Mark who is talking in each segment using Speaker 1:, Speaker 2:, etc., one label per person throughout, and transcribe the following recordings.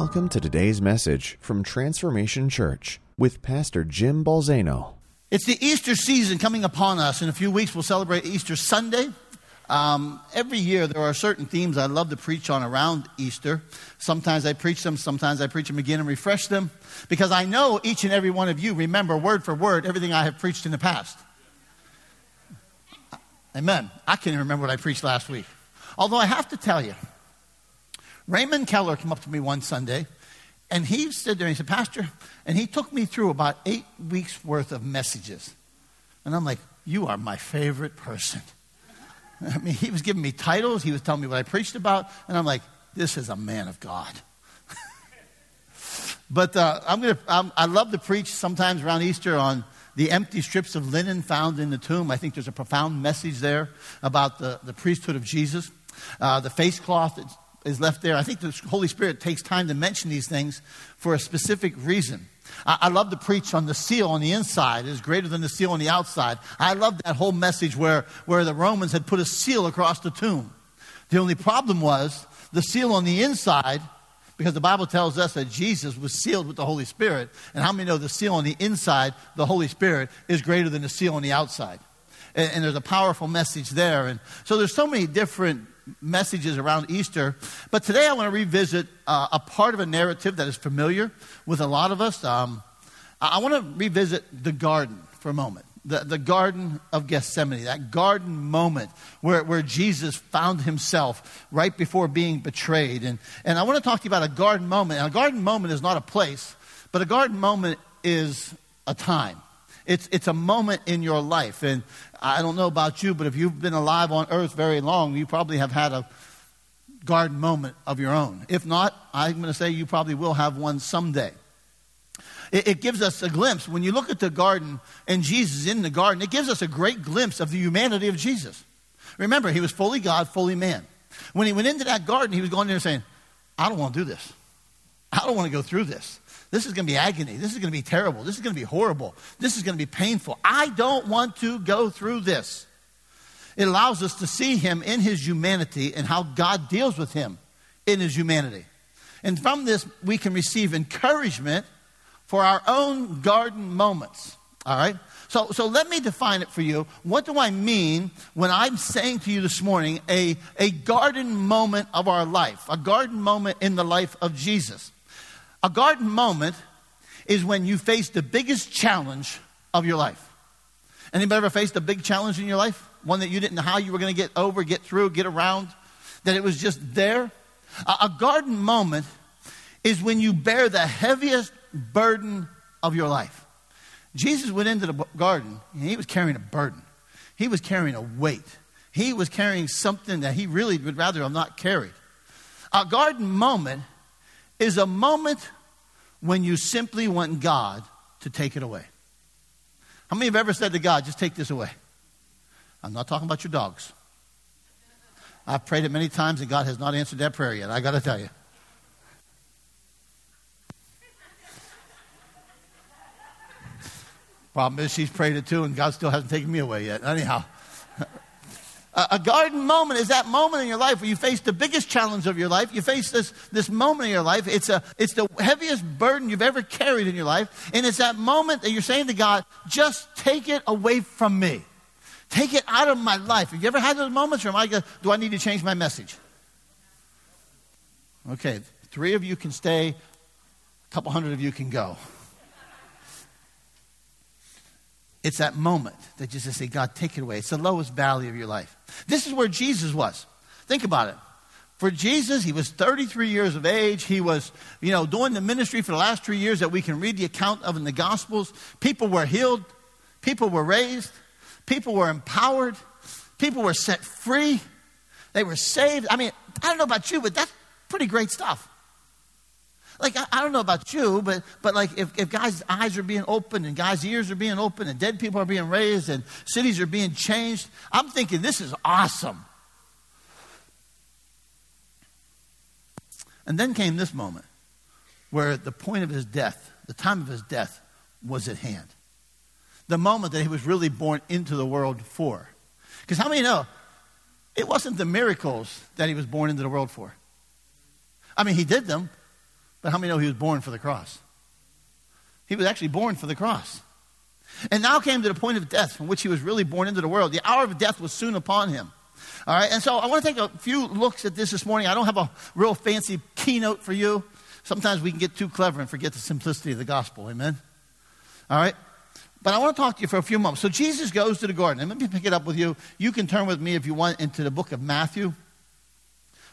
Speaker 1: Welcome to today's message from Transformation Church with Pastor Jim Balzano.
Speaker 2: It's the Easter season coming upon us. In a few weeks, we'll celebrate Easter Sunday. Um, every year, there are certain themes I love to preach on around Easter. Sometimes I preach them, sometimes I preach them again and refresh them, because I know each and every one of you remember word for word everything I have preached in the past. Amen. I can't even remember what I preached last week. Although I have to tell you, Raymond Keller came up to me one Sunday and he stood there and he said, Pastor, and he took me through about eight weeks worth of messages. And I'm like, You are my favorite person. I mean, he was giving me titles, he was telling me what I preached about, and I'm like, This is a man of God. but uh, I'm gonna, I'm, I love to preach sometimes around Easter on the empty strips of linen found in the tomb. I think there's a profound message there about the, the priesthood of Jesus. Uh, the face cloth is left there. I think the Holy Spirit takes time to mention these things for a specific reason. I, I love to preach on the seal on the inside is greater than the seal on the outside. I love that whole message where, where the Romans had put a seal across the tomb. The only problem was the seal on the inside, because the Bible tells us that Jesus was sealed with the Holy Spirit. And how many know the seal on the inside, the Holy Spirit, is greater than the seal on the outside? And, and there's a powerful message there. And so there's so many different messages around Easter. But today I want to revisit uh, a part of a narrative that is familiar with a lot of us. Um, I want to revisit the garden for a moment. The, the Garden of Gethsemane, that garden moment where, where Jesus found himself right before being betrayed. And, and I want to talk to you about a garden moment. And a garden moment is not a place, but a garden moment is a time. It's, it's a moment in your life. And I don't know about you, but if you've been alive on earth very long, you probably have had a garden moment of your own. If not, I'm going to say you probably will have one someday. It, it, gives us a glimpse. When you look at the garden and Jesus in the garden, it gives us a great glimpse of the humanity of Jesus. Remember, he was fully God, fully man. When he went into that garden, he was going there saying, I don't want to do this. I don't want to go through this. This is going to be agony. This is going to be terrible. This is going to be horrible. This is going to be painful. I don't want to go through this. It allows us to see him in his humanity and how God deals with him in his humanity. And from this, we can receive encouragement for our own garden moments. All right? So, so let me define it for you. What do I mean when I'm saying to you this morning a, a garden moment of our life, a garden moment in the life of Jesus? A garden moment is when you face the biggest challenge of your life. Anybody ever faced a big challenge in your life? One that you didn't know how you were going to get over, get through, get around? That it was just there? A, a garden moment is when you bear the heaviest burden of your life. Jesus went into the garden and he was carrying a burden. He was carrying a weight. He was carrying something that he really would rather have not carried. A garden moment is a moment when you simply want God to take it away. How many have ever said to God, just take this away? I'm not talking about your dogs. I've prayed it many times and God has not answered that prayer yet. I got to tell you. Problem is, she's prayed it too, and God still hasn't taken me away yet. Anyhow, a garden moment is that moment in your life where you face the biggest challenge of your life. You face this, this moment in your life. It's, a, it's the heaviest burden you've ever carried in your life. And it's that moment that you're saying to God, just take it away from me. Take it out of my life. Have you ever had those moments where I, do I need to change my message? Okay, three of you can stay, a couple hundred of you can go. It's that moment that you just say, God, take it away. It's the lowest valley of your life. This is where Jesus was. Think about it. For Jesus, he was 33 years of age. He was, you know, doing the ministry for the last three years that we can read the account of in the Gospels. People were healed. People were raised. People were empowered. People were set free. They were saved. I mean, I don't know about you, but that's pretty great stuff. Like, I, I, don't know about you, but, but like if, if guys' eyes are being opened and guys' ears are being opened and dead people are being raised and cities are being changed, I'm thinking this is awesome. And then came this moment where the point of his death, the time of his death, was at hand. The moment that he was really born into the world for. Because how many know it wasn't the miracles that he was born into the world for? I mean, he did them, But how many know he was born for the cross? He was actually born for the cross. And now came to the point of death from which he was really born into the world. The hour of death was soon upon him. All right, and so I want to take a few looks at this this morning. I don't have a real fancy keynote for you. Sometimes we can get too clever and forget the simplicity of the gospel. Amen? All right? But I want to talk to you for a few moments. So Jesus goes to the garden. And let me pick it up with you. You can turn with me if you want into the book of Matthew.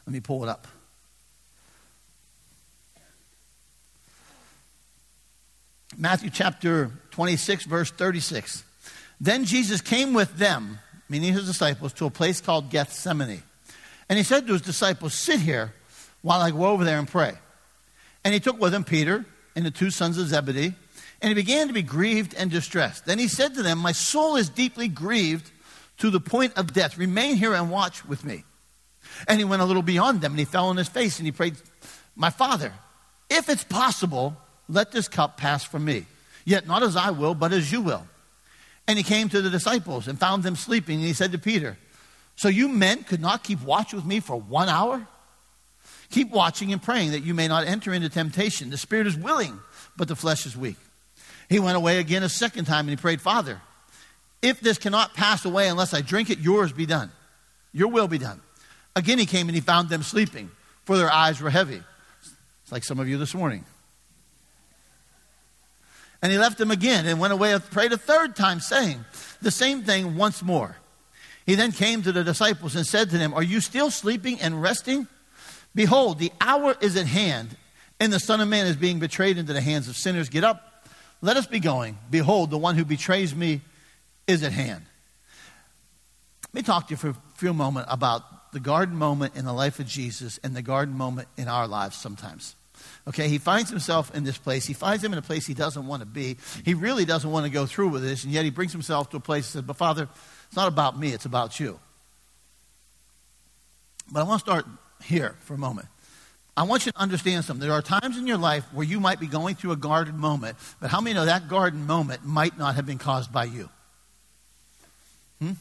Speaker 2: Let me pull it up. Matthew chapter 26, verse 36. Then Jesus came with them, meaning his disciples, to a place called Gethsemane. And he said to his disciples, Sit here while I go over there and pray. And he took with him Peter and the two sons of Zebedee, and he began to be grieved and distressed. Then he said to them, My soul is deeply grieved to the point of death. Remain here and watch with me. And he went a little beyond them, and he fell on his face, and he prayed, My father, if it's possible, let this cup pass from me. Yet not as I will, but as you will. And he came to the disciples and found them sleeping. And he said to Peter, So you men could not keep watch with me for one hour? Keep watching and praying that you may not enter into temptation. The spirit is willing, but the flesh is weak. He went away again a second time and he prayed, Father, if this cannot pass away unless I drink it, yours be done. Your will be done. Again he came and he found them sleeping, for their eyes were heavy. It's like some of you this morning. And he left them again and went away and prayed a third time, saying the same thing once more. He then came to the disciples and said to them, Are you still sleeping and resting? Behold, the hour is at hand, and the Son of Man is being betrayed into the hands of sinners. Get up, let us be going. Behold, the one who betrays me is at hand. Let me talk to you for a few moments about the garden moment in the life of Jesus and the garden moment in our lives sometimes. Okay, he finds himself in this place. He finds him in a place he doesn't want to be. He really doesn't want to go through with this, and yet he brings himself to a place and says, But Father, it's not about me, it's about you. But I want to start here for a moment. I want you to understand something. There are times in your life where you might be going through a garden moment, but how many know that garden moment might not have been caused by you? Hmm?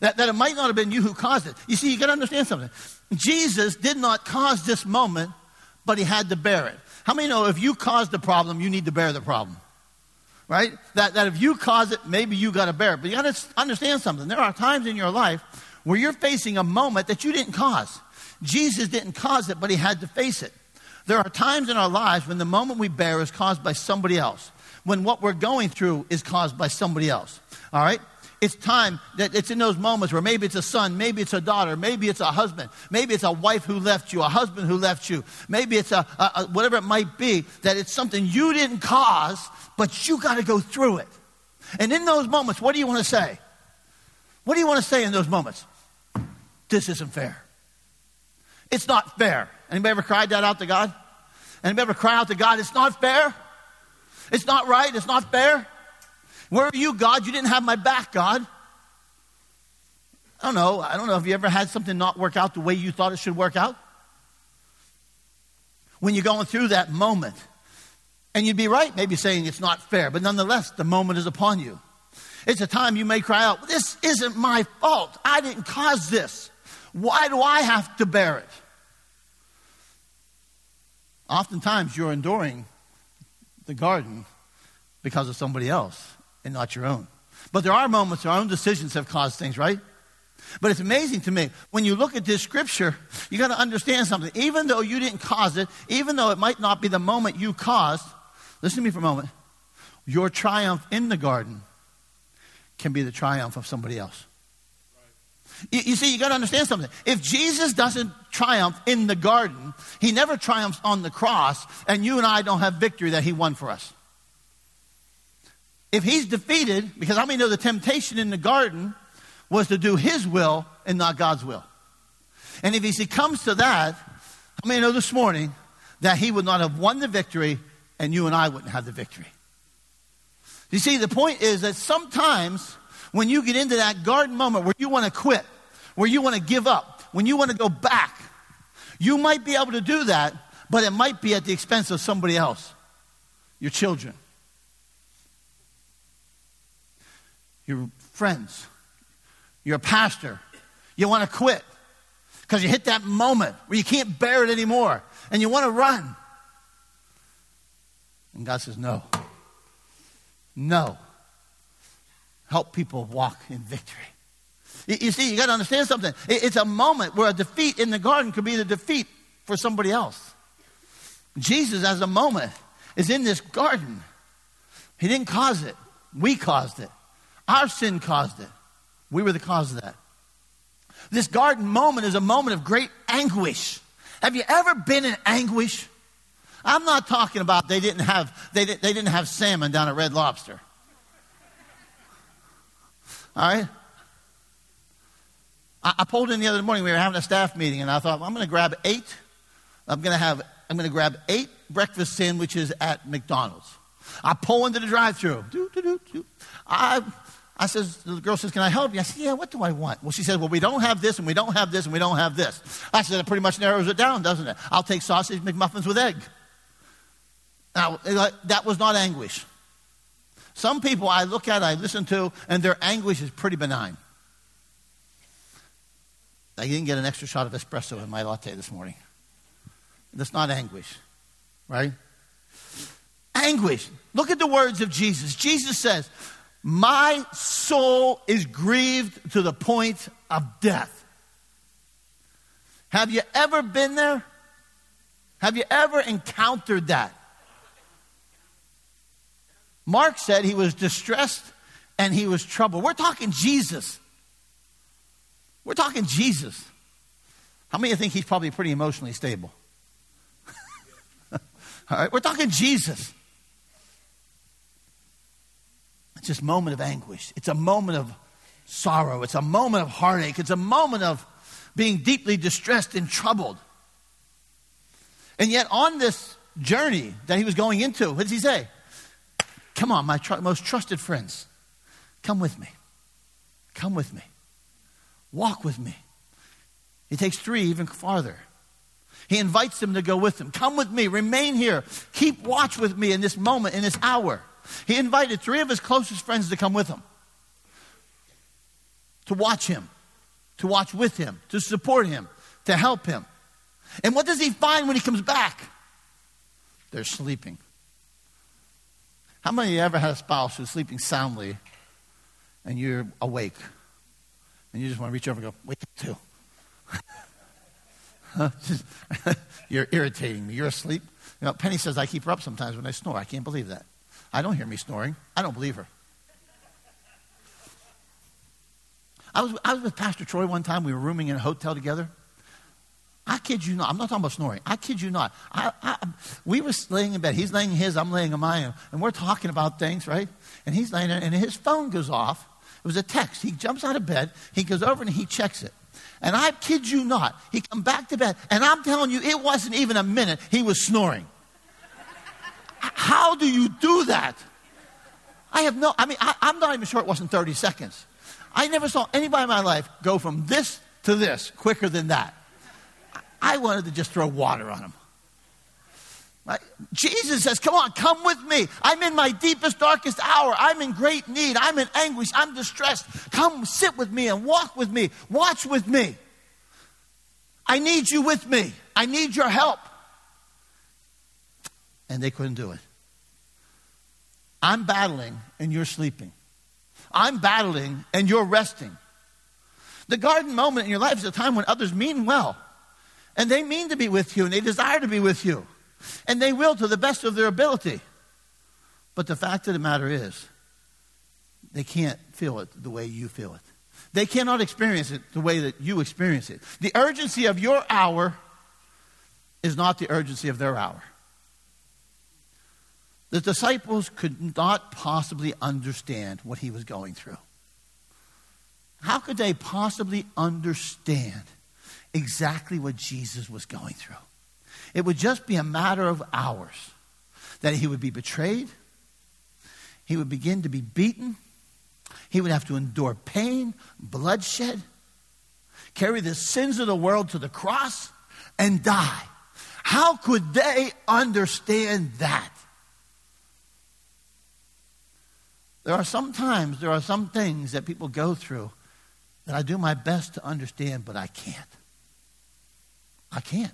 Speaker 2: That, that it might not have been you who caused it. You see, you got to understand something. Jesus did not cause this moment but he had to bear it. How many know if you caused the problem, you need to bear the problem? Right? That, that if you cause it, maybe you got to bear it. But you got to understand something. There are times in your life where you're facing a moment that you didn't cause. Jesus didn't cause it, but he had to face it. There are times in our lives when the moment we bear is caused by somebody else, when what we're going through is caused by somebody else. All right? It's time that it's in those moments where maybe it's a son, maybe it's a daughter, maybe it's a husband, maybe it's a wife who left you, a husband who left you, maybe it's a, a, a whatever it might be, that it's something you didn't cause, but you got to go through it. And in those moments, what do you want to say? What do you want to say in those moments? This isn't fair. It's not fair. Anybody ever cried that out to God? Anybody ever cry out to God, it's not fair? It's not right, it's not fair? Where are you, God? You didn't have my back, God. I don't know. I don't know if you ever had something not work out the way you thought it should work out. When you're going through that moment, and you'd be right, maybe saying it's not fair, but nonetheless, the moment is upon you. It's a time you may cry out, This isn't my fault. I didn't cause this. Why do I have to bear it? Oftentimes, you're enduring the garden because of somebody else and not your own. But there are moments our own decisions have caused things, right? But it's amazing to me. When you look at this scripture, you got to understand something. Even though you didn't cause it, even though it might not be the moment you caused, listen to me for a moment. Your triumph in the garden can be the triumph of somebody else. You, you see, you got to understand something. If Jesus doesn't triumph in the garden, he never triumphs on the cross, and you and I don't have victory that he won for us. If he's defeated, because I many know the temptation in the garden was to do his will and not God's will? And if he comes to that, I many know this morning that he would not have won the victory and you and I wouldn't have the victory? You see, the point is that sometimes when you get into that garden moment where you want to quit, where you want to give up, when you want to go back, you might be able to do that, but it might be at the expense of somebody else, your children your friends, you're pastor, you want to quit because you hit that moment where you can't bear it anymore and you want to run. And God says, No. No. Help people walk in victory. You, see, you got to understand something. it's a moment where a defeat in the garden could be the defeat for somebody else. Jesus, as a moment, is in this garden. He didn't cause it, we caused it. Our sin caused it. We were the cause of that. This garden moment is a moment of great anguish. Have you ever been in anguish? I'm not talking about they didn't have, they, they didn't have salmon down at Red Lobster. All right? I, I pulled in the other morning. We were having a staff meeting, and I thought, well, I'm going to grab eight. I'm going to have. I'm going to grab eight breakfast sandwiches at McDonald's. I pull into the drive-through. I, I says, the girl says, "Can I help you?" I said, "Yeah. What do I want?" Well, she says, "Well, we don't have this, and we don't have this, and we don't have this." I said, "That pretty much narrows it down, doesn't it?" I'll take sausage McMuffins with egg. Now, that was not anguish. Some people I look at, I listen to, and their anguish is pretty benign. I didn't get an extra shot of espresso in my latte this morning. That's not anguish, right? Anguish. Look at the words of Jesus. Jesus says, My soul is grieved to the point of death. Have you ever been there? Have you ever encountered that? Mark said he was distressed and he was troubled. We're talking Jesus. We're talking Jesus. How many of you think he's probably pretty emotionally stable? All right, we're talking Jesus. It's just moment of anguish. It's a moment of sorrow. It's a moment of heartache. It's a moment of being deeply distressed and troubled. And yet, on this journey that he was going into, what does he say? Come on, my tr- most trusted friends, come with me. Come with me. Walk with me. He takes three even farther. He invites them to go with him. Come with me. Remain here. Keep watch with me in this moment, in this hour. He invited three of his closest friends to come with him, to watch him, to watch with him, to support him, to help him. And what does he find when he comes back? They're sleeping. How many of you ever had a spouse who's sleeping soundly and you're awake? And you just want to reach over and go, wake up too. you're irritating me. You're asleep. You know, Penny says I keep her up sometimes when I snore. I can't believe that. I don't hear me snoring. I don't believe her. I was, I was with Pastor Troy one time. We were rooming in a hotel together. I kid you not. I'm not talking about snoring. I kid you not. I, I, we were laying in bed. He's laying his, I'm laying in mine. And we're talking about things, right? And he's laying there, and his phone goes off. It was a text. He jumps out of bed. He goes over and he checks it. And I kid you not. He come back to bed. And I'm telling you, it wasn't even a minute. He was snoring. How do you do that? I have no, I mean, I, I'm not even sure it wasn't 30 seconds. I never saw anybody in my life go from this to this quicker than that. I wanted to just throw water on him. Right? Jesus says, Come on, come with me. I'm in my deepest, darkest hour. I'm in great need. I'm in anguish. I'm distressed. Come sit with me and walk with me. Watch with me. I need you with me. I need your help. And they couldn't do it. I'm battling and you're sleeping. I'm battling and you're resting. The garden moment in your life is a time when others mean well. And they mean to be with you and they desire to be with you. And they will to the best of their ability. But the fact of the matter is, they can't feel it the way you feel it. They cannot experience it the way that you experience it. The urgency of your hour is not the urgency of their hour. The disciples could not possibly understand what he was going through. How could they possibly understand exactly what Jesus was going through. It would just be a matter of hours that he would be betrayed, he would begin to be beaten, he would have to endure pain, bloodshed, carry the sins of the world to the cross, and die. How could they understand that? There are some times, there are some things that people go through that I do my best to understand, but I can't. I can't.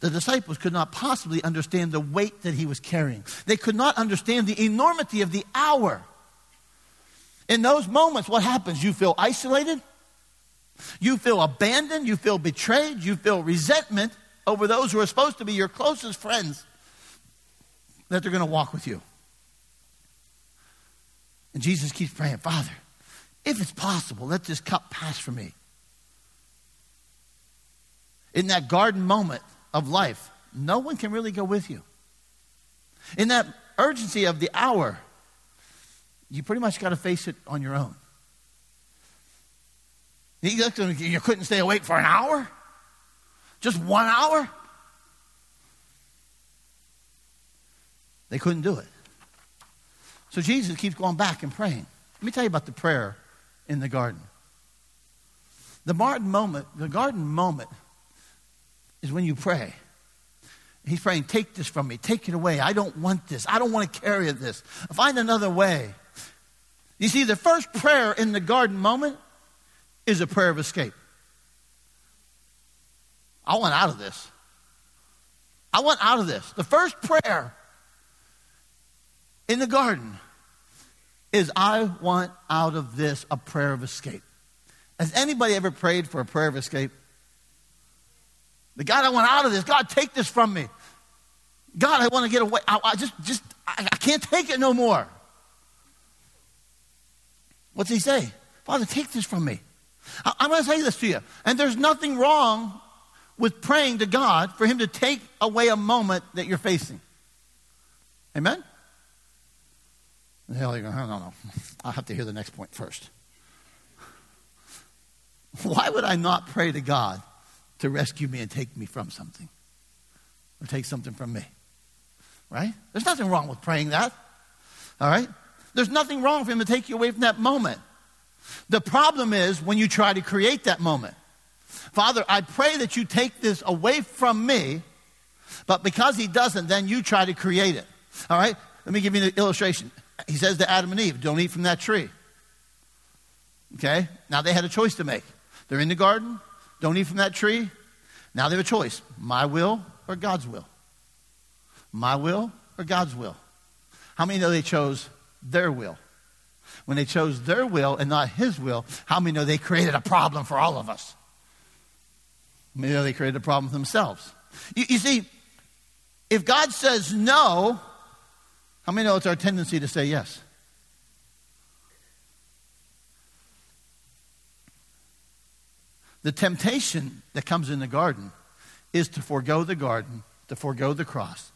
Speaker 2: the disciples could not possibly understand the weight that he was carrying. They could not understand the enormity of the hour. In those moments, what happens? You feel isolated, you feel abandoned, you feel betrayed, you feel resentment over those who are supposed to be your closest friends that they're going to walk with you. And Jesus keeps praying, Father, if it's possible, let this cup pass from me. In that garden moment, of life, no one can really go with you. In that urgency of the hour, you pretty much got to face it on your own. You couldn't stay awake for an hour? Just one hour? They couldn't do it. So Jesus keeps going back and praying. Let me tell you about the prayer in the garden. The garden moment, the garden moment is when you pray. He's praying, Take this from me. Take it away. I don't want this. I don't want to carry this. Find another way. You see, the first prayer in the garden moment is a prayer of escape. I want out of this. I want out of this. The first prayer in the garden is I want out of this a prayer of escape. Has anybody ever prayed for a prayer of escape? The God, I want out of this. God, take this from me. God, I want to get away. I, I just, just, I, I can't take it no more. What's he say? Father, take this from me. I, I'm going to say this to you. And there's nothing wrong with praying to God for him to take away a moment that you're facing. Amen? The hell, you're going, no, no, no. I'll have to hear the next point first. Why would I not pray to God to rescue me and take me from something or take something from me. Right? There's nothing wrong with praying that. All right? There's nothing wrong for him to take you away from that moment. The problem is when you try to create that moment. Father, I pray that you take this away from me, but because he doesn't, then you try to create it. All right? Let me give you an illustration. He says to Adam and Eve, don't eat from that tree. Okay? Now they had a choice to make. They're in the garden, don't eat from that tree. Now they have a choice my will or God's will. My will or God's will. How many know they chose their will? When they chose their will and not his will, how many know they created a problem for all of us? Maybe they created a problem for themselves. You, you see, if God says no, how many know it's our tendency to say yes? The temptation that comes in the garden is to forego the garden, to forego the cross,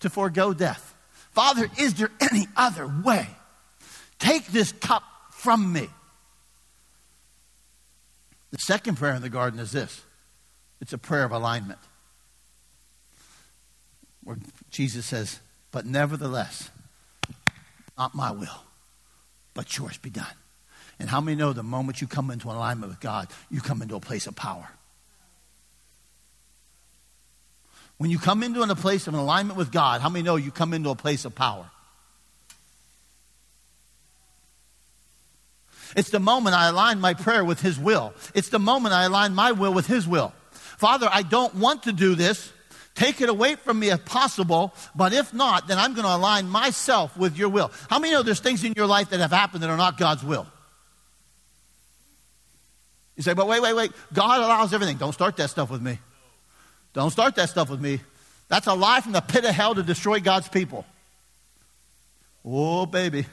Speaker 2: to forego death. Father, is there any other way? Take this cup from me. The second prayer in the garden is this it's a prayer of alignment. Where Jesus says, But nevertheless, not my will, but yours be done. And how many know the moment you come into alignment with God, you come into a place of power? When you come into a place of alignment with God, how many know you come into a place of power? It's the moment I align my prayer with His will. It's the moment I align my will with His will. Father, I don't want to do this. Take it away from me if possible, but if not, then I'm going to align myself with your will. How many know there's things in your life that have happened that are not God's will? You say, but wait, wait, wait. God allows everything. Don't start that stuff with me. Don't start that stuff with me. That's a lie from the pit of hell to destroy God's people. Oh, baby.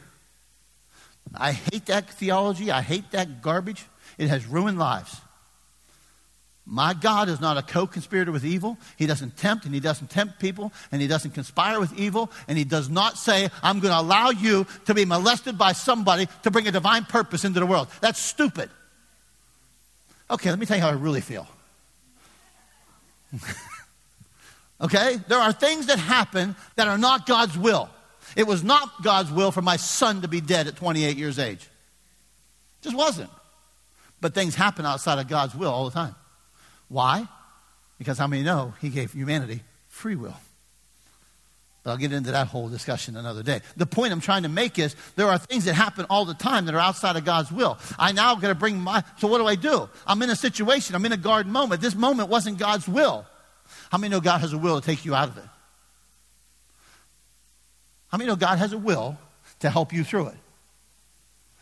Speaker 2: I hate that theology. I hate that garbage. It has ruined lives. My God is not a co conspirator with evil. He doesn't tempt and he doesn't tempt people and he doesn't conspire with evil and he does not say, I'm going to allow you to be molested by somebody to bring a divine purpose into the world. That's stupid. Okay, let me tell you how I really feel. okay? There are things that happen that are not God's will. It was not God's will for my son to be dead at 28 years age. It just wasn't. But things happen outside of God's will all the time. Why? Because how many know He gave humanity free will? But I'll get into that whole discussion another day. The point I'm trying to make is there are things that happen all the time that are outside of God's will. I now got to bring my, so what do I do? I'm in a situation, I'm in a garden moment. This moment wasn't God's will. How many know God has a will to take you out of it? How many know God has a will to help you through it?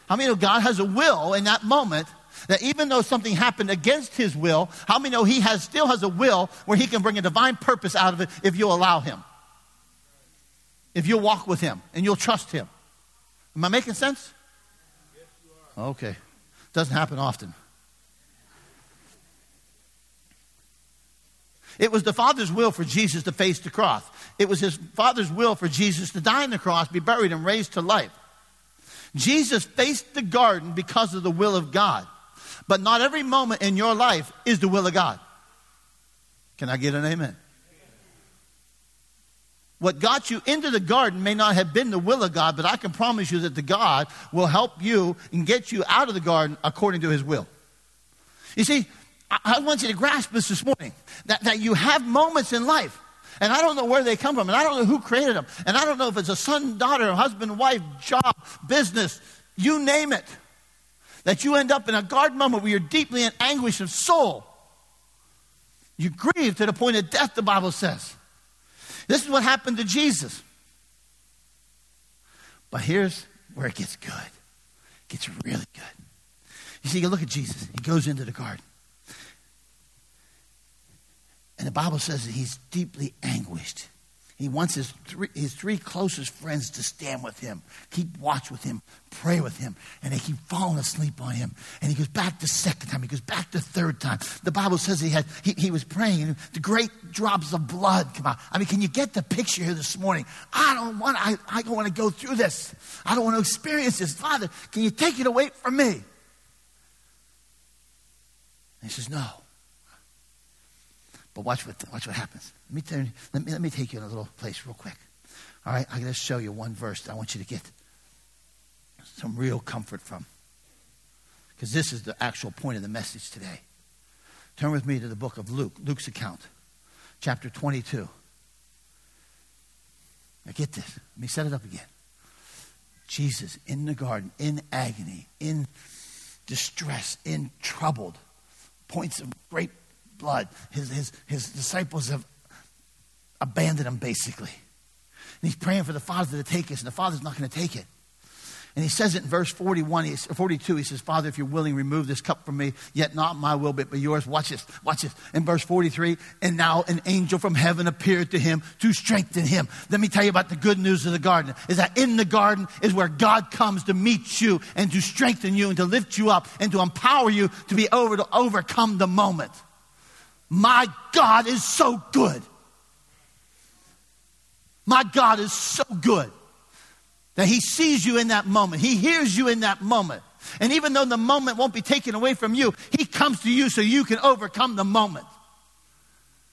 Speaker 2: How many know God has a will in that moment that even though something happened against his will, how many know he has, still has a will where he can bring a divine purpose out of it if you'll allow him? If you'll walk with him and you'll trust him. Am I making sense? Okay. Doesn't happen often. It was the Father's will for Jesus to face the cross. It was his Father's will for Jesus to die on the cross, be buried, and raised to life. Jesus faced the garden because of the will of God. But not every moment in your life is the will of God. Can I get an amen? What got you into the garden may not have been the will of God, but I can promise you that the God will help you and get you out of the garden according to his will. You see, I, want you to grasp this this morning that, that you have moments in life and I don't know where they come from, and I don't know who created them, and I don't know if it's a son, daughter, husband, wife, job, business, you name it, that you end up in a garden moment where you're deeply in anguish of soul. You grieve to the point of death, the Bible says. This is what happened to Jesus. But here's where it gets good. It gets really good. You see, you look at Jesus. He goes into the garden. And the Bible says that he's deeply anguished. He wants his three, his three closest friends to stand with him, keep watch with him, pray with him, and they keep falling asleep on him. And he goes back the second time, he goes back the third time. The Bible says he had he, he was praying, and the great drops of blood come out. I mean, can you get the picture here this morning? I don't want I, I don't want to go through this. I don't want to experience this. Father, can you take it away from me? And he says, No. But watch what, watch what happens. Let me, let, me, let me take you in a little place real quick. All right, I'm going to show you one verse I want you to get some real comfort from. Because this is the actual point of the message today. Turn with me to the book of Luke, Luke's account, chapter 22. Now get this. Let me set it up again. Jesus in the garden, in agony, in distress, in troubled, points of great blood. His, his, his disciples have abandoned him, basically. And he's praying for the Father to take us, and the Father's not going to take it. And he says it in verse 41, 42. He says, Father, if you're willing, remove this cup from me, yet not my will, but yours. Watch this. Watch this. In verse 43, and now an angel from heaven appeared to him to strengthen him. Let me tell you about the good news of the garden is that in the garden is where God comes to meet you and to strengthen you and to lift you up and to empower you to be over to overcome the moment. My God is so good. My God is so good that He sees you in that moment. He hears you in that moment. And even though the moment won't be taken away from you, He comes to you so you can overcome the moment.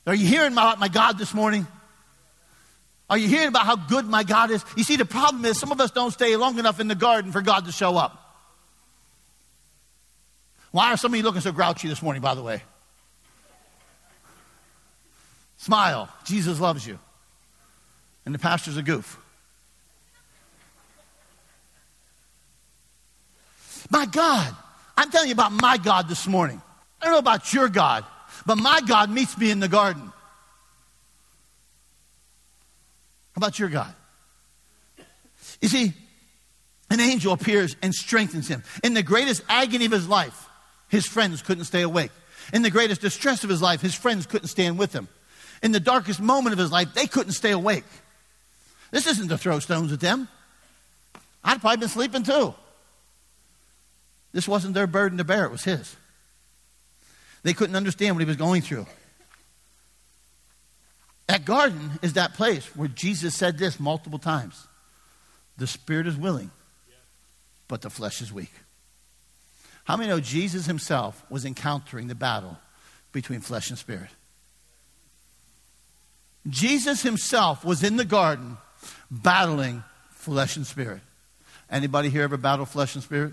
Speaker 2: Are you hearing about my God this morning? Are you hearing about how good my God is? You see, the problem is some of us don't stay long enough in the garden for God to show up. Why are some of you looking so grouchy this morning, by the way? Smile. Jesus loves you. And the pastor's a goof. My God. I'm telling you about my God this morning. I don't know about your God, but my God meets me in the garden. How about your God? You see, an angel appears and strengthens him. In the greatest agony of his life, his friends couldn't stay awake. In the greatest distress of his life, his friends couldn't stand with him in the darkest moment of his life, they couldn't stay awake. This isn't to throw stones at them. I'd probably been sleeping too. This wasn't their burden to bear, it was his. They couldn't understand what he was going through. That garden is that place where Jesus said this multiple times The spirit is willing, but the flesh is weak. How many know Jesus himself was encountering the battle between flesh and spirit? Jesus himself was in the garden battling flesh and spirit. Anybody here ever battle flesh and spirit?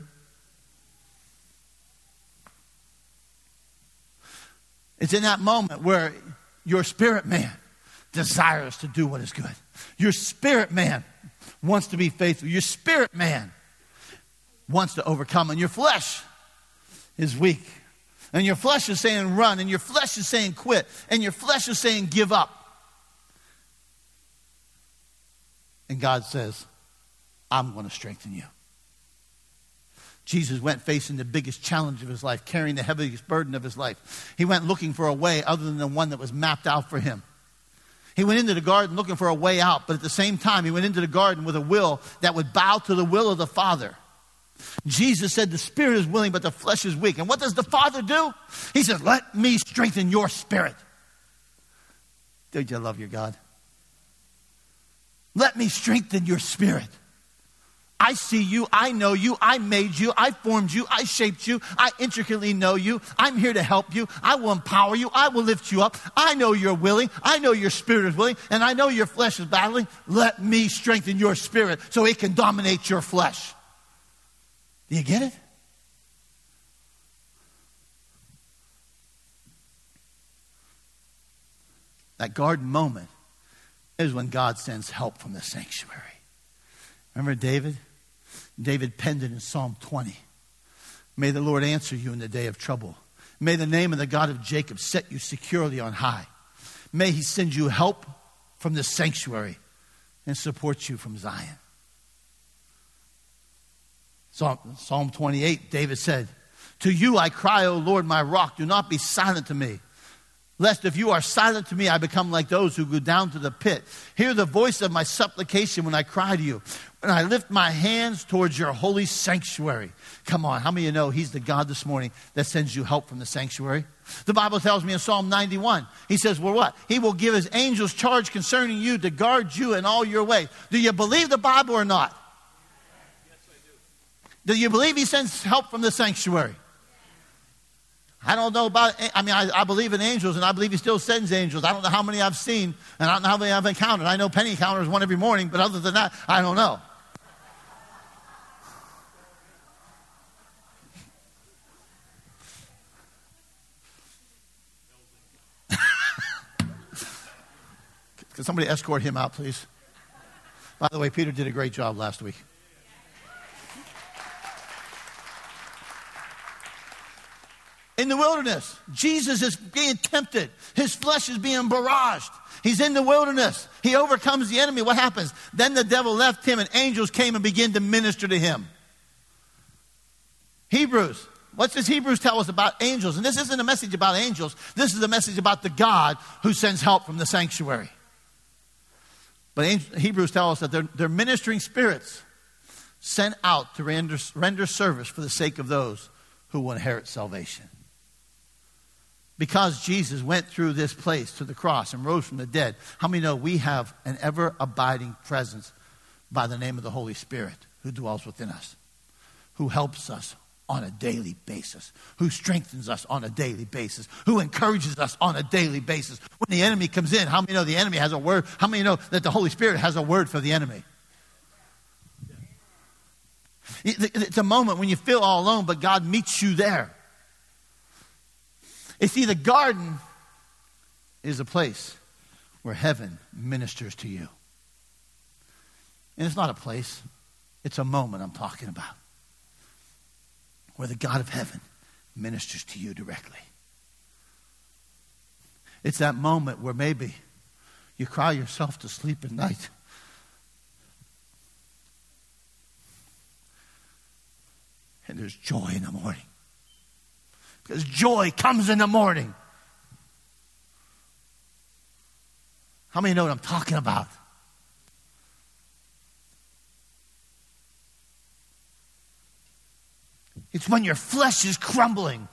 Speaker 2: It's in that moment where your spirit man desires to do what is good. Your spirit man wants to be faithful. Your spirit man wants to overcome, and your flesh is weak. And your flesh is saying run, and your flesh is saying quit, and your flesh is saying give up. And God says, I'm going to strengthen you. Jesus went facing the biggest challenge of his life, carrying the heaviest burden of his life. He went looking for a way other than the one that was mapped out for him. He went into the garden looking for a way out, but at the same time, he went into the garden with a will that would bow to the will of the Father. Jesus said, The spirit is willing, but the flesh is weak. And what does the Father do? He says, Let me strengthen your spirit. Don't you love your God? Let me strengthen your spirit. I see you. I know you. I made you. I formed you. I shaped you. I intricately know you. I'm here to help you. I will empower you. I will lift you up. I know you're willing. I know your spirit is willing. And I know your flesh is battling. Let me strengthen your spirit so it can dominate your flesh. Do you get it? That garden moment is when God sends help from the sanctuary. Remember David? David penned it in Psalm 20. May the Lord answer you in the day of trouble. May the name of the God of Jacob set you securely on high. May he send you help from the sanctuary and support you from Zion. Psalm, Psalm 28, David said, To you I cry, O Lord, my rock. Do not be silent to me. Lest if you are silent to me, I become like those who go down to the pit. Hear the voice of my supplication when I cry to you, when I lift my hands towards your holy sanctuary. Come on, how many of you know He's the God this morning that sends you help from the sanctuary? The Bible tells me in Psalm 91, He says, Well, what? He will give His angels charge concerning you to guard you in all your ways. Do you believe the Bible or not? Yes, I do. Do you believe He sends help from the sanctuary? I don't know about, I mean, I, I, believe in angels and I believe he still sends angels. I don't know how many I've seen and I don't know how many I've encountered. I know Penny counters one every morning, but other than that, I don't know. Can somebody escort him out, please? By the way, Peter did a great job last week. The wilderness. Jesus is being tempted. His flesh is being barraged. He's in the wilderness. He overcomes the enemy. What happens? Then the devil left him and angels came and began to minister to him. Hebrews. What does Hebrews tell us about angels? And this isn't a message about angels. This is a message about the God who sends help from the sanctuary. But Hebrews tell us that they're, they're ministering spirits sent out to render, render service for the sake of those who will inherit salvation because Jesus went through this place to the cross and rose from the dead, how many know we have an ever abiding presence by the name of the Holy Spirit who dwells within us, who helps us on a daily basis, who strengthens us on a daily basis, who encourages us on a daily basis. When the enemy comes in, how many know the enemy has a word? How many know that the Holy Spirit has a word for the enemy? It's a moment when you feel all alone, but God meets you there. You see, the garden is a place where heaven ministers to you. And it's not a place, it's a moment I'm talking about where the God of heaven ministers to you directly. It's that moment where maybe you cry yourself to sleep at night. And there's joy in the morning. Because joy comes in the morning. How many know what I'm talking about? It's when your flesh is crumbling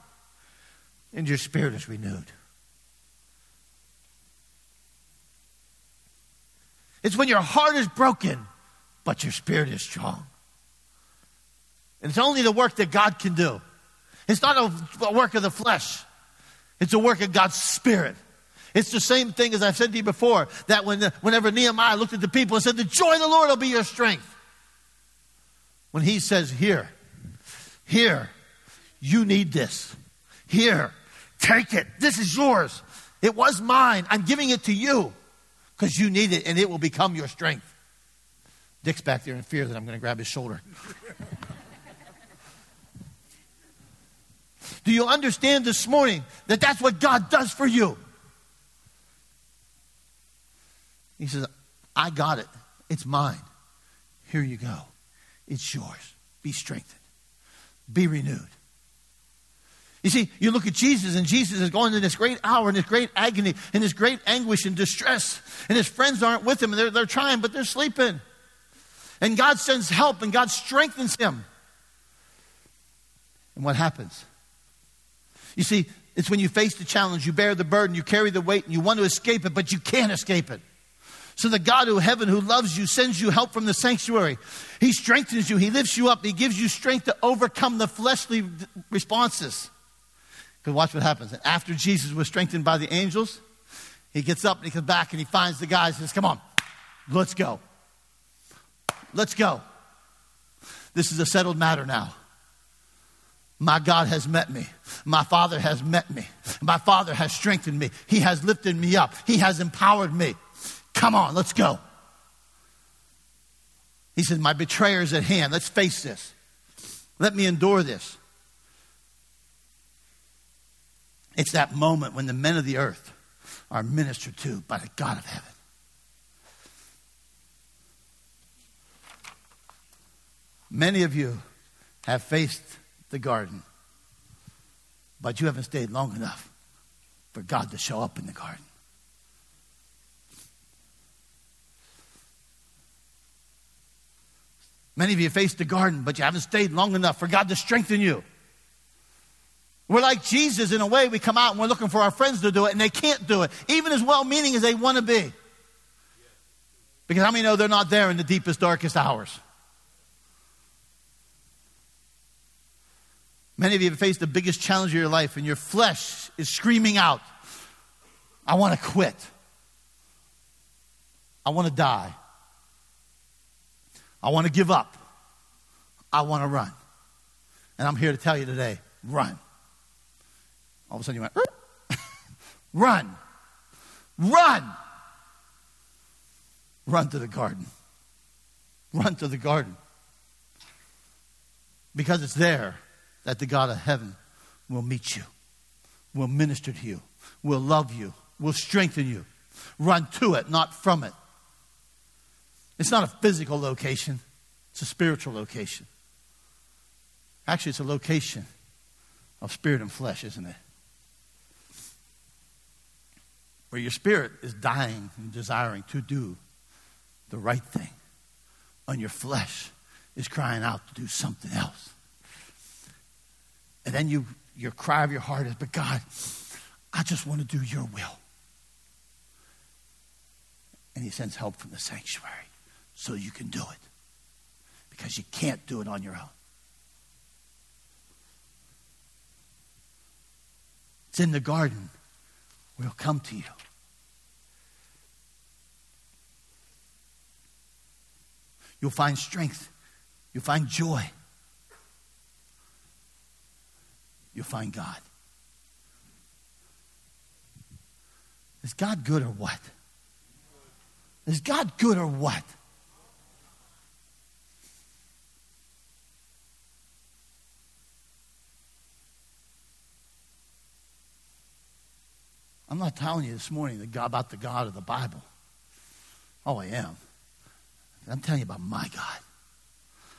Speaker 2: and your spirit is renewed. It's when your heart is broken, but your spirit is strong. And it's only the work that God can do. It's not a, work of the flesh, it's a work of God's Spirit. It's the same thing as I've said to you before that when, whenever Nehemiah looked at the people and said, The joy of the Lord will be your strength. When he says, Here, here, you need this. Here, take it. This is yours. It was mine. I'm giving it to you because you need it and it will become your strength. Dick's back there in fear that I'm going to grab his shoulder. Do you understand this morning that that's what God does for you? He says, I got it. It's mine. Here you go. It's yours. Be strengthened. Be renewed. You see, you look at Jesus, and Jesus is going in this great hour, in this great agony, in this great anguish and distress. And his friends aren't with him, and they're, they're trying, but they're sleeping. And God sends help, and God strengthens him. And what happens? You see, it's when you face the challenge, you bear the burden, you carry the weight, and you want to escape it, but you can't escape it. So the God of heaven who loves you sends you help from the sanctuary. He strengthens you, He lifts you up, He gives you strength to overcome the fleshly responses. Because watch what happens. After Jesus was strengthened by the angels, he gets up and he comes back and he finds the guys and says, Come on, let's go. Let's go. This is a settled matter now. My God has met me. My Father has met me. My Father has strengthened me. He has lifted me up. He has empowered me. Come on, let's go. He said, My betrayer is at hand. Let's face this. Let me endure this. It's that moment when the men of the earth are ministered to by the God of heaven. Many of you have faced the garden, but you haven't stayed long enough for God to show up in the garden. Many of you faced the garden, but you haven't stayed long enough for God to strengthen you. We're like Jesus in a way. We come out and we're looking for our friends to do it, and they can't do it, even as well meaning as they want to be. Because how many know they're not there in the deepest, darkest hours? Many of you have faced the biggest challenge of your life, and your flesh is screaming out, I want to quit. I want to die. I want to give up. I want to run. And I'm here to tell you today run. All of a sudden you went, run, run, run to the garden. Run to the garden. Because it's there that the God of heaven will meet you, will minister to you, will love you, will strengthen you. Run to it, not from it. It's not a physical location, it's a spiritual location. Actually, it's a location of spirit and flesh, isn't it? where your spirit is dying and desiring to do the right thing, and your flesh is crying out to do something else. And then you, your cry of your heart is, But God, I just want to do your will. And He sends help from the sanctuary so you can do it because you can't do it on your own. It's in the garden We'll come to you. You'll find strength. You'll find joy. You'll find God. Is God good or what? Is God good or what? I'm not telling you this morning about the God of the Bible. Oh, I am. I'm telling you about my God.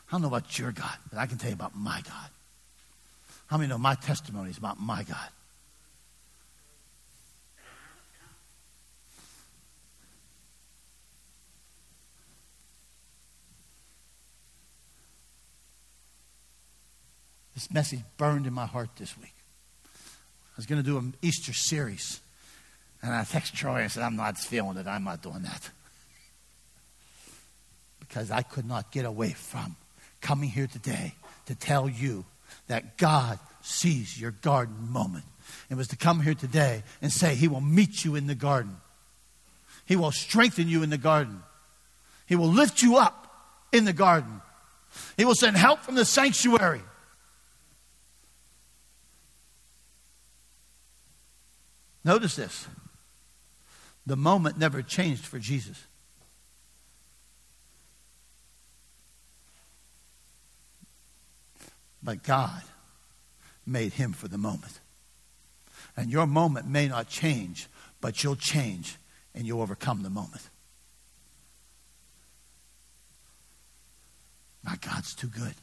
Speaker 2: I don't know about your God, but I can tell you about my God. How many know my testimony is about my God? This message burned in my heart this week. I was going to do an Easter series. And I texted Troy and said, I'm not feeling it. I'm not doing that. Because I could not get away from coming here today to tell you that God sees your garden moment. It was to come here today and say, He will meet you in the garden. He will strengthen you in the garden. He will lift you up in the garden. He will send help from the sanctuary. Notice this. The moment never changed for Jesus. But God made him for the moment. And your moment may not change, but you'll change and you'll overcome the moment. My God's too good.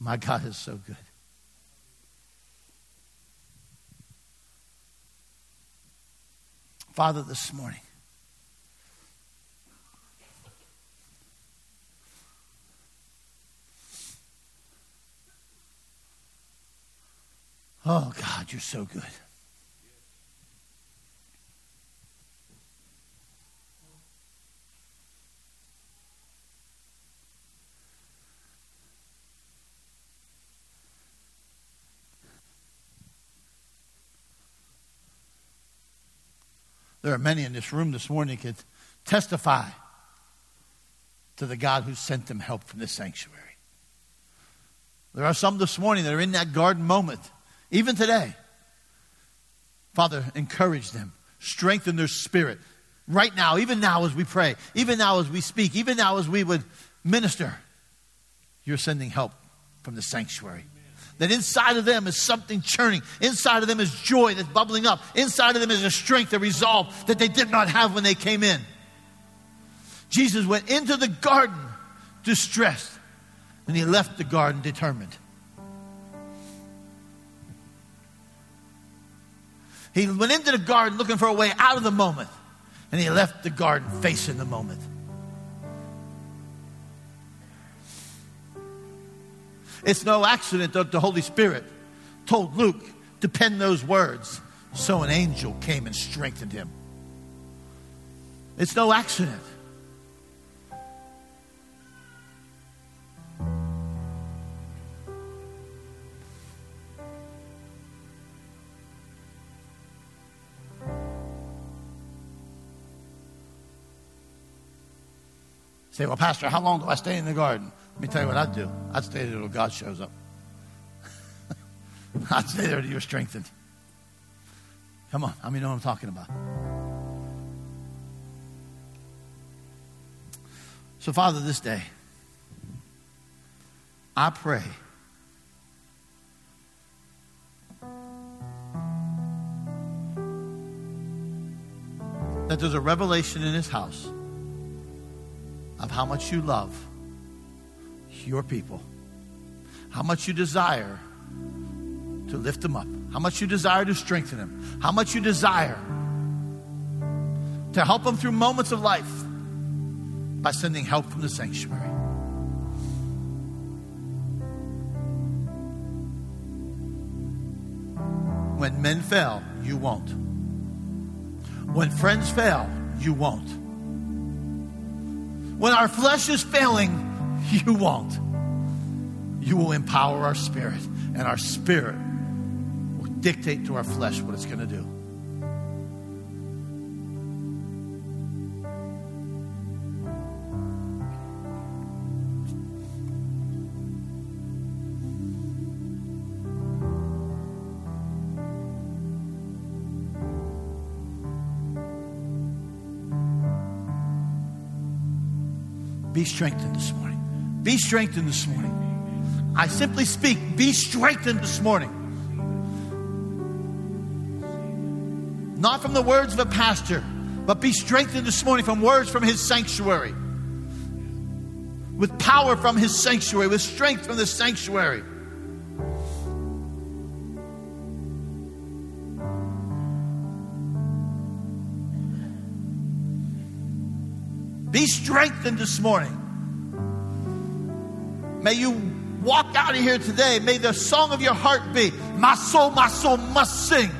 Speaker 2: My God is so good. Father, this morning, Oh, God, you're so good. There are many in this room this morning that testify to the God who sent them help from this sanctuary. There are some this morning that are in that garden moment, even today. Father, encourage them, strengthen their spirit. Right now, even now as we pray, even now as we speak, even now as we would minister, you're sending help from the sanctuary. That inside of them is something churning. Inside of them is joy that's bubbling up. Inside of them is a strength, a resolve that they did not have when they came in. Jesus went into the garden distressed, and he left the garden determined. He went into the garden looking for a way out of the moment, and he left the garden facing the moment. It's no accident that the Holy Spirit told Luke to pen those words, so an angel came and strengthened him. It's no accident. Say, well, Pastor, how long do I stay in the garden? Let me tell you what I'd do. I'd stay there until God shows up. I'd stay there until you're strengthened. Come on, how many know what I'm talking about? So, Father, this day, I pray that there's a revelation in this house of how much you love your people, how much you desire to lift them up, how much you desire to strengthen them, how much you desire to help them through moments of life by sending help from the sanctuary. When men fail, you won't. When friends fail, you won't. When our flesh is failing, you won't. You will empower our spirit, and our spirit will dictate to our flesh what it's going to do. Be strengthened this morning. Be strengthened this morning. I simply speak, be strengthened this morning. Not from the words of a pastor, but be strengthened this morning from words from his sanctuary. With power from his sanctuary, with strength from the sanctuary. Strengthened this morning. May you walk out of here today. May the song of your heart be, My soul, my soul must sing.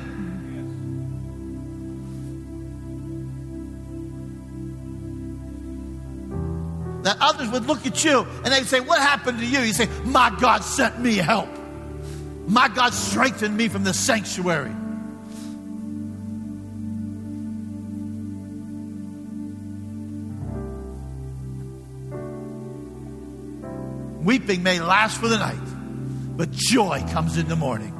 Speaker 2: That others would look at you and they'd say, What happened to you? You say, My God sent me help. My God strengthened me from the sanctuary. Weeping may last for the night, but joy comes in the morning.